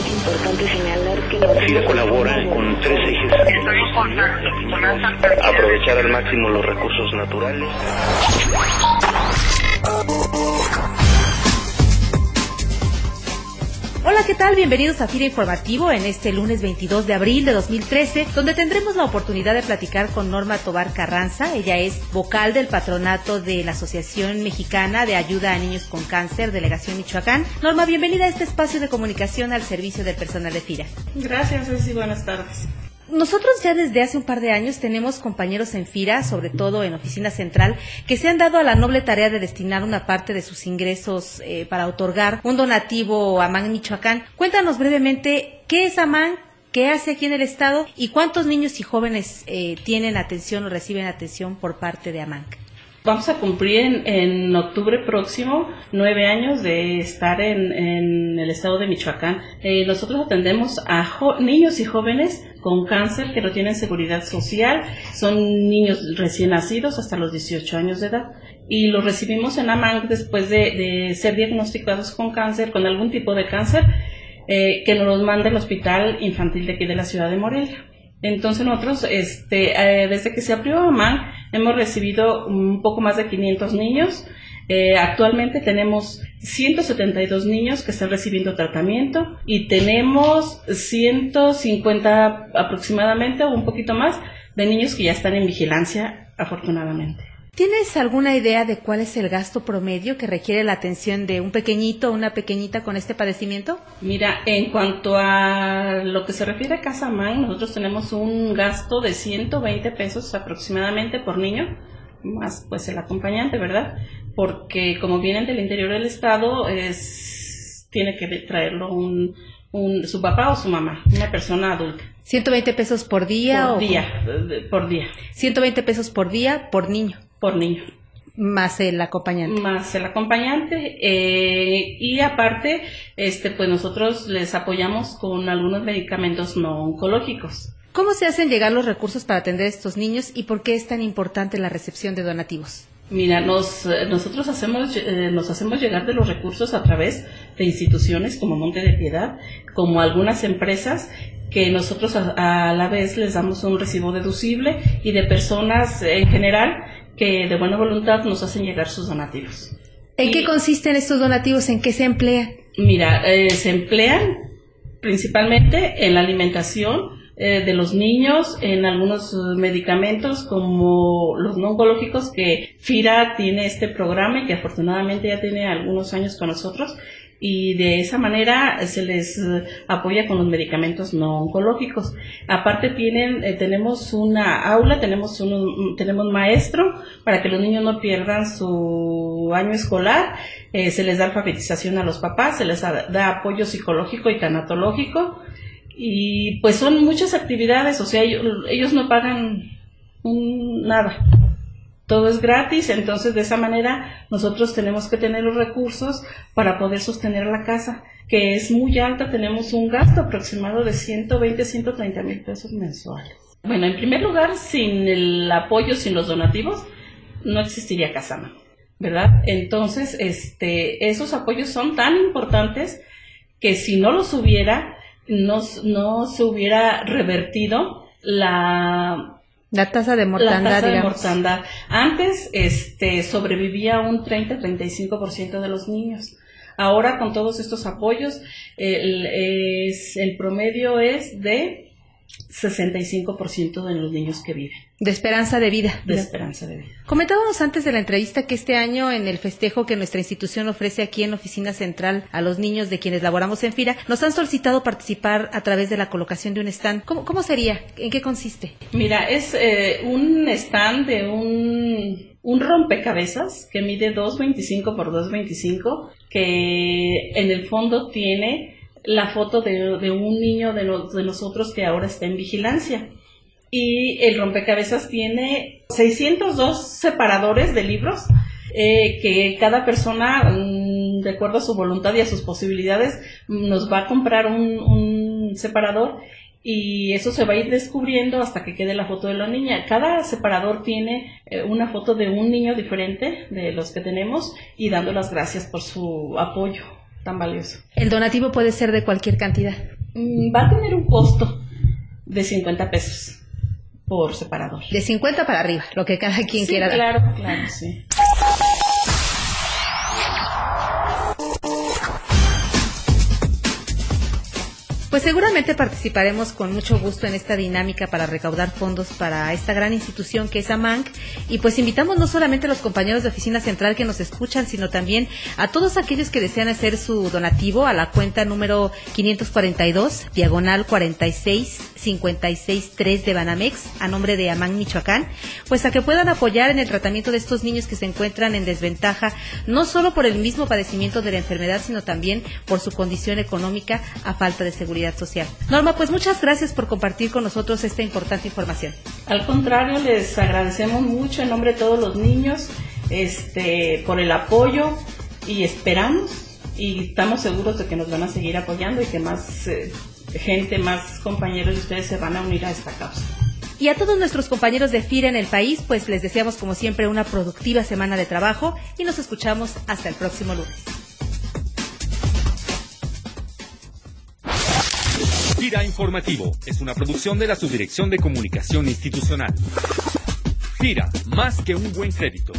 es importante señalar que... FIRA colabora con tres ejes. Aprovechar al máximo los recursos naturales. Hola, ¿qué tal? Bienvenidos a FIRA Informativo en este lunes 22 de abril de 2013, donde tendremos la oportunidad de platicar con Norma Tobar Carranza. Ella es vocal del patronato de la Asociación Mexicana de Ayuda a Niños con Cáncer, Delegación Michoacán. Norma, bienvenida a este espacio de comunicación al servicio del personal de FIRA. Gracias, Ceci. Buenas tardes. Nosotros ya desde hace un par de años tenemos compañeros en FIRA, sobre todo en Oficina Central, que se han dado a la noble tarea de destinar una parte de sus ingresos eh, para otorgar un donativo a AMAN Michoacán. Cuéntanos brevemente qué es AMAN, qué hace aquí en el Estado y cuántos niños y jóvenes eh, tienen atención o reciben atención por parte de AMAN. Vamos a cumplir en, en, octubre próximo nueve años de estar en, en el estado de Michoacán. Eh, nosotros atendemos a niños y jóvenes con cáncer que no tienen seguridad social. Son niños recién nacidos hasta los 18 años de edad. Y los recibimos en AMANC después de, de ser diagnosticados con cáncer, con algún tipo de cáncer, eh, que nos los manda el Hospital Infantil de aquí de la ciudad de Morelia. Entonces nosotros, este, eh, desde que se abrió AMAN, hemos recibido un poco más de 500 niños. Eh, actualmente tenemos 172 niños que están recibiendo tratamiento y tenemos 150 aproximadamente o un poquito más de niños que ya están en vigilancia, afortunadamente. ¿Tienes alguna idea de cuál es el gasto promedio que requiere la atención de un pequeñito o una pequeñita con este padecimiento? Mira, en cuanto a lo que se refiere a Casa Man, nosotros tenemos un gasto de 120 pesos aproximadamente por niño, más pues el acompañante, ¿verdad? Porque como vienen del interior del estado, es, tiene que traerlo un, un, su papá o su mamá, una persona adulta. 120 pesos por día por o día, por día. 120 pesos por día por niño por niño. Más el acompañante. Más el acompañante. Eh, y aparte, este, pues nosotros les apoyamos con algunos medicamentos no oncológicos. ¿Cómo se hacen llegar los recursos para atender a estos niños y por qué es tan importante la recepción de donativos? Mira, nos, nosotros hacemos, eh, nos hacemos llegar de los recursos a través de instituciones como Monte de Piedad, como algunas empresas que nosotros a, a la vez les damos un recibo deducible y de personas en general que de buena voluntad nos hacen llegar sus donativos. ¿En qué consisten estos donativos? ¿En qué se emplean? Mira, eh, se emplean principalmente en la alimentación eh, de los niños, en algunos medicamentos como los no oncológicos que FIRA tiene este programa y que afortunadamente ya tiene algunos años con nosotros y de esa manera se les eh, apoya con los medicamentos no oncológicos. Aparte tienen, eh, tenemos una aula, tenemos un, tenemos maestro para que los niños no pierdan su año escolar, eh, se les da alfabetización a los papás, se les da, apoyo psicológico y tanatológico. Y pues son muchas actividades, o sea, ellos, ellos no pagan un, nada todo es gratis, entonces de esa manera nosotros tenemos que tener los recursos para poder sostener la casa, que es muy alta, tenemos un gasto aproximado de 120, 130 mil pesos mensuales. Bueno, en primer lugar, sin el apoyo, sin los donativos, no existiría Casama, ¿verdad? Entonces, este, esos apoyos son tan importantes que si no los hubiera, no, no se hubiera revertido la la tasa de mortandad. La tasa de mortandad. Antes este, sobrevivía un 30-35% de los niños. Ahora con todos estos apoyos, el, es, el promedio es de 65% de los niños que viven. De esperanza de vida. De esperanza de vida. Comentábamos antes de la entrevista que este año en el festejo que nuestra institución ofrece aquí en la oficina central a los niños de quienes laboramos en FIRA, nos han solicitado participar a través de la colocación de un stand. ¿Cómo, cómo sería? ¿En qué consiste? Mira, es eh, un stand de un, un rompecabezas que mide 2.25 por 2.25 que en el fondo tiene la foto de, un niño de, de nosotros que ahora está en vigilancia. Y el rompecabezas tiene 602 separadores de libros eh, que cada persona, mm, de acuerdo a su voluntad y a sus posibilidades, nos va a comprar un, separador y eso se va a ir descubriendo hasta que quede la foto de la niña. Cada separador tiene eh, una foto de un niño diferente de los que tenemos y dando las gracias por su apoyo tan valioso. El donativo puede ser de cualquier cantidad. Mm, Va a tener un costo de 50 pesos por separador. De 50 para arriba, lo que cada quien Sí, quiera dar. claro, claro, sí. Pues seguramente participaremos con mucho gusto en esta dinámica para recaudar fondos para esta gran institución que es AMANC. Y pues invitamos no solamente a los compañeros de Oficina Central que nos escuchan, sino también a todos aquellos que desean hacer su donativo a la cuenta número 542, diagonal 46 56 3 de Banamex, a nombre de AMANC Michoacán, pues a que puedan apoyar en el tratamiento de estos niños que se encuentran en desventaja, no solo por el mismo padecimiento de la enfermedad, sino también por su condición económica a falta de seguridad social. Norma, pues muchas gracias por compartir con nosotros esta importante información. Al contrario, les agradecemos mucho en nombre de todos los niños este, por el apoyo y esperamos y estamos seguros de que nos van a seguir apoyando y que más eh, gente, más compañeros de ustedes se van a unir a esta causa. Y a todos nuestros compañeros de FIRA en el país, pues les deseamos como siempre una productiva semana de trabajo y nos escuchamos hasta el próximo lunes. Gira Informativo es una producción de la Subdirección de Comunicación Institucional. Gira, más que un buen crédito.